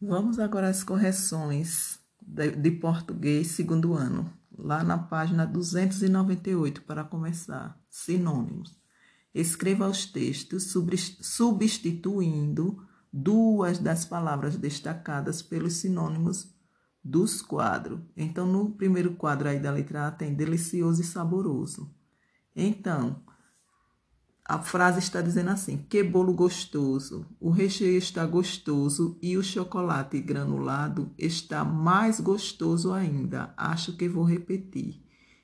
Vamos agora às correções de, de português segundo ano, lá na página 298 para começar. Sinônimos. Escreva os textos substituindo duas das palavras destacadas pelos sinônimos dos quadros. Então, no primeiro quadro aí da letra A tem delicioso e saboroso. Então, a frase está dizendo assim: que bolo gostoso! O recheio está gostoso e o chocolate granulado está mais gostoso ainda. Acho que vou repetir.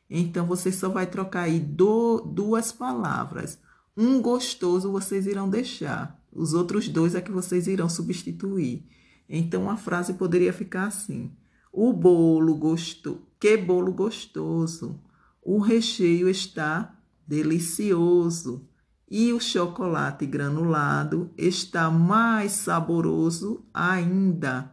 Então você só vai trocar aí do, duas palavras. Um gostoso vocês irão deixar, os outros dois é que vocês irão substituir. Então a frase poderia ficar assim: o bolo gostoso, que bolo gostoso! O recheio está delicioso e o chocolate granulado está mais saboroso ainda.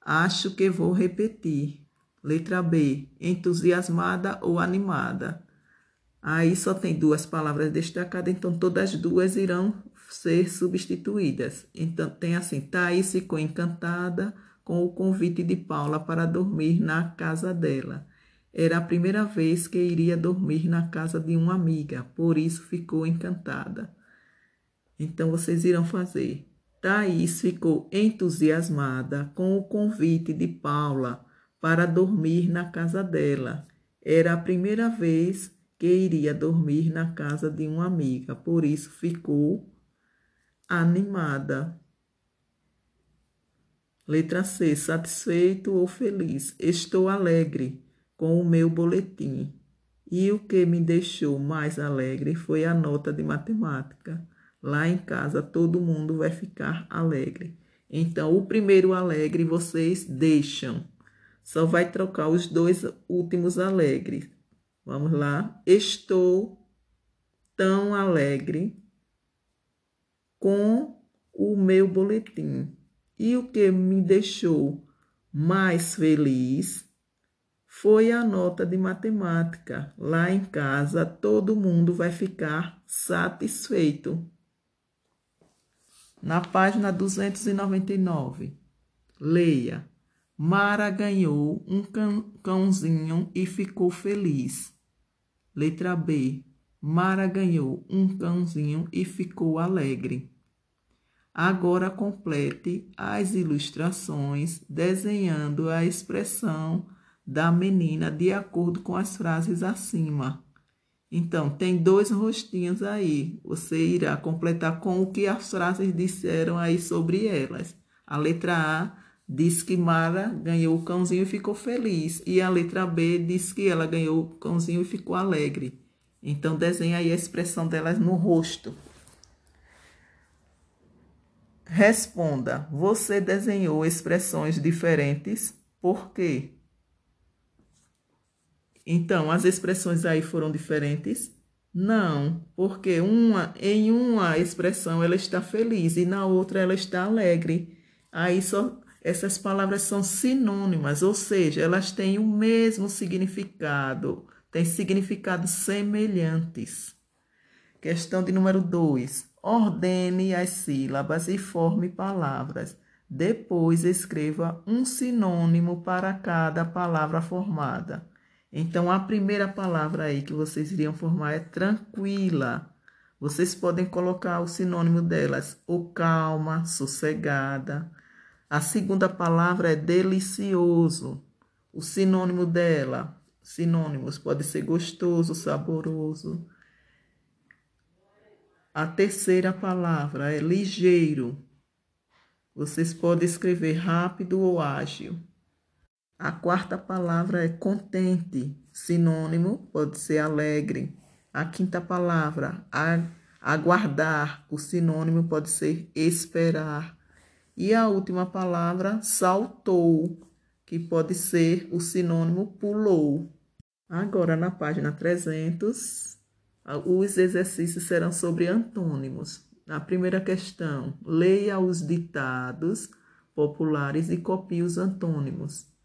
Acho que vou repetir. Letra B, entusiasmada ou animada. Aí só tem duas palavras destacadas, então todas as duas irão ser substituídas. Então tem assim: Thaís ficou encantada com o convite de Paula para dormir na casa dela. Era a primeira vez que iria dormir na casa de uma amiga, por isso ficou encantada. Então vocês irão fazer. Thaís ficou entusiasmada com o convite de Paula para dormir na casa dela. Era a primeira vez que iria dormir na casa de uma amiga, por isso ficou animada. Letra C. Satisfeito ou feliz? Estou alegre com o meu boletim. E o que me deixou mais alegre foi a nota de matemática. Lá em casa todo mundo vai ficar alegre. Então, o primeiro alegre vocês deixam. Só vai trocar os dois últimos alegres. Vamos lá. Estou tão alegre com o meu boletim. E o que me deixou mais feliz foi a nota de matemática. Lá em casa, todo mundo vai ficar satisfeito. Na página 299, leia. Mara ganhou um cãozinho e ficou feliz. Letra B. Mara ganhou um cãozinho e ficou alegre. Agora complete as ilustrações desenhando a expressão da menina de acordo com as frases acima. Então, tem dois rostinhos aí. Você irá completar com o que as frases disseram aí sobre elas. A letra A diz que Mara ganhou o cãozinho e ficou feliz. E a letra B diz que ela ganhou o cãozinho e ficou alegre. Então, desenha aí a expressão delas no rosto. Responda: Você desenhou expressões diferentes? Por quê? Então, as expressões aí foram diferentes? Não, porque uma em uma expressão ela está feliz e na outra ela está alegre. Aí só essas palavras são sinônimas, ou seja, elas têm o mesmo significado, têm significados semelhantes. Questão de número 2. Ordene as sílabas e forme palavras. Depois escreva um sinônimo para cada palavra formada. Então, a primeira palavra aí que vocês iriam formar é tranquila. Vocês podem colocar o sinônimo delas, ou calma, sossegada. A segunda palavra é delicioso. O sinônimo dela, sinônimos, pode ser gostoso, saboroso. A terceira palavra é ligeiro. Vocês podem escrever rápido ou ágil. A quarta palavra é contente, sinônimo pode ser alegre. A quinta palavra, aguardar, o sinônimo pode ser esperar. E a última palavra, saltou, que pode ser o sinônimo pulou. Agora, na página 300, os exercícios serão sobre antônimos. Na primeira questão, leia os ditados populares e copie os antônimos.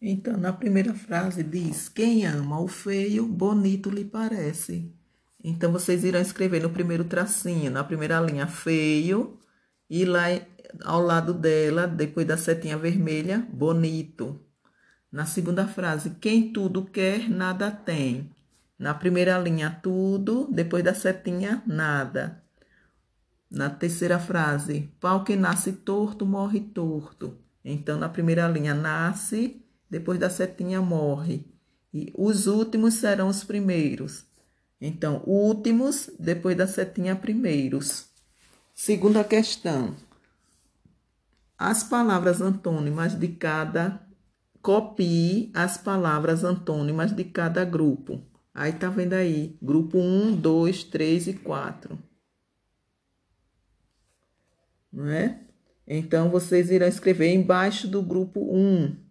Então, na primeira frase diz: Quem ama o feio, bonito lhe parece. Então, vocês irão escrever no primeiro tracinho, na primeira linha, feio, e lá ao lado dela, depois da setinha vermelha, bonito. Na segunda frase, quem tudo quer, nada tem. Na primeira linha, tudo, depois da setinha, nada. Na terceira frase, pau que nasce torto, morre torto. Então, na primeira linha, nasce, depois da setinha, morre. E os últimos serão os primeiros. Então, últimos, depois da setinha, primeiros. Segunda questão. As palavras antônimas de cada. Copie as palavras antônimas de cada grupo. Aí tá vendo aí? Grupo 1, 2, 3 e 4. Não é? Então, vocês irão escrever embaixo do grupo 1.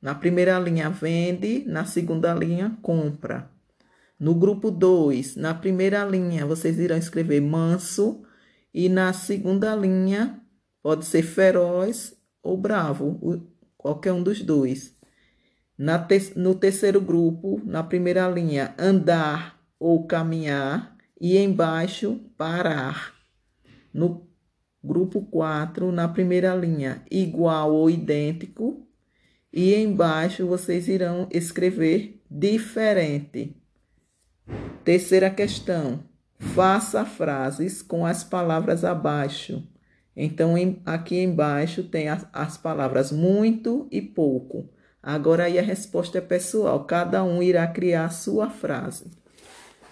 Na primeira linha, vende. Na segunda linha, compra. No grupo 2, na primeira linha, vocês irão escrever manso. E na segunda linha, pode ser feroz ou bravo, qualquer um dos dois. Te no terceiro grupo, na primeira linha, andar ou caminhar. E embaixo, parar. No grupo 4, na primeira linha, igual ou idêntico. E embaixo vocês irão escrever diferente. Terceira questão. Faça frases com as palavras abaixo. Então, em, aqui embaixo tem as, as palavras muito e pouco. Agora aí a resposta é pessoal. Cada um irá criar a sua frase.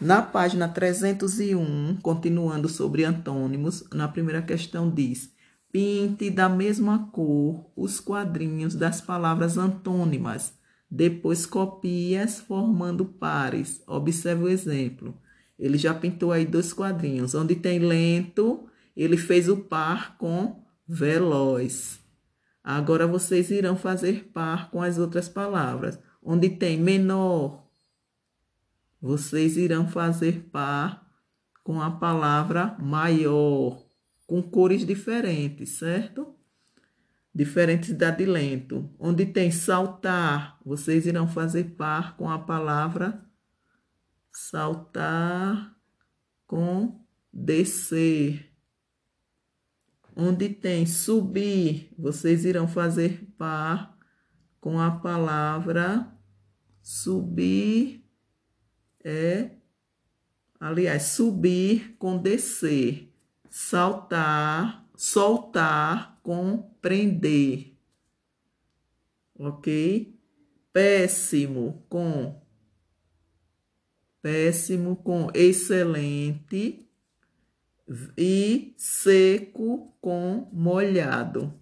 Na página 301, continuando sobre antônimos, na primeira questão diz: Pinte da mesma cor os quadrinhos das palavras antônimas. Depois copie-as formando pares. Observe o exemplo. Ele já pintou aí dois quadrinhos. Onde tem lento, ele fez o par com veloz. Agora vocês irão fazer par com as outras palavras. Onde tem menor, vocês irão fazer par com a palavra maior, com cores diferentes, certo? Diferentes da de lento. Onde tem saltar, vocês irão fazer par com a palavra saltar com descer. Onde tem subir, vocês irão fazer par com a palavra subir é, aliás, subir com descer, saltar, soltar com prender. Ok? Péssimo com péssimo com excelente e seco com molhado.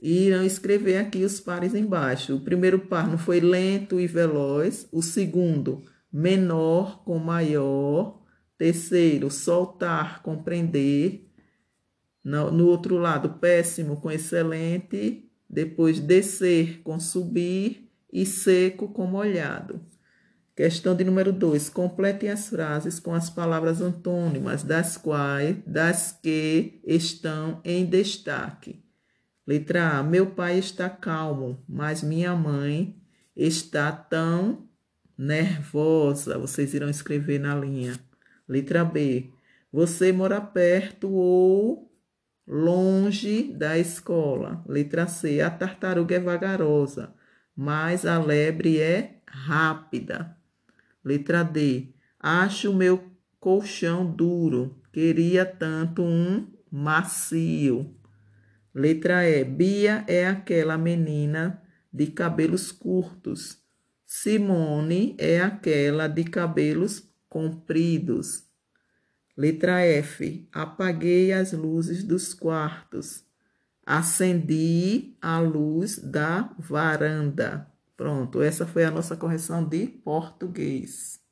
Irão escrever aqui os pares embaixo. O primeiro par não foi lento e veloz. O segundo, menor com maior. Terceiro, soltar com prender. No, outro lado, péssimo com excelente. Depois, descer com subir. E seco com molhado. Questão de número 2. Complete as frases com as palavras antônimas das quais, das que estão em destaque. Letra A. Meu pai está calmo, mas minha mãe está tão nervosa. Vocês irão escrever na linha. Letra B. Você mora perto ou longe da escola. Letra C. A tartaruga é vagarosa, mas a lebre é rápida. Letra D. Acho meu colchão duro. Queria tanto um macio. Letra E. Bia é aquela menina de cabelos curtos. Simone é aquela de cabelos compridos. Letra F. Apaguei as luzes dos quartos. Acendi a luz da varanda. Pronto, essa foi a nossa correção de português.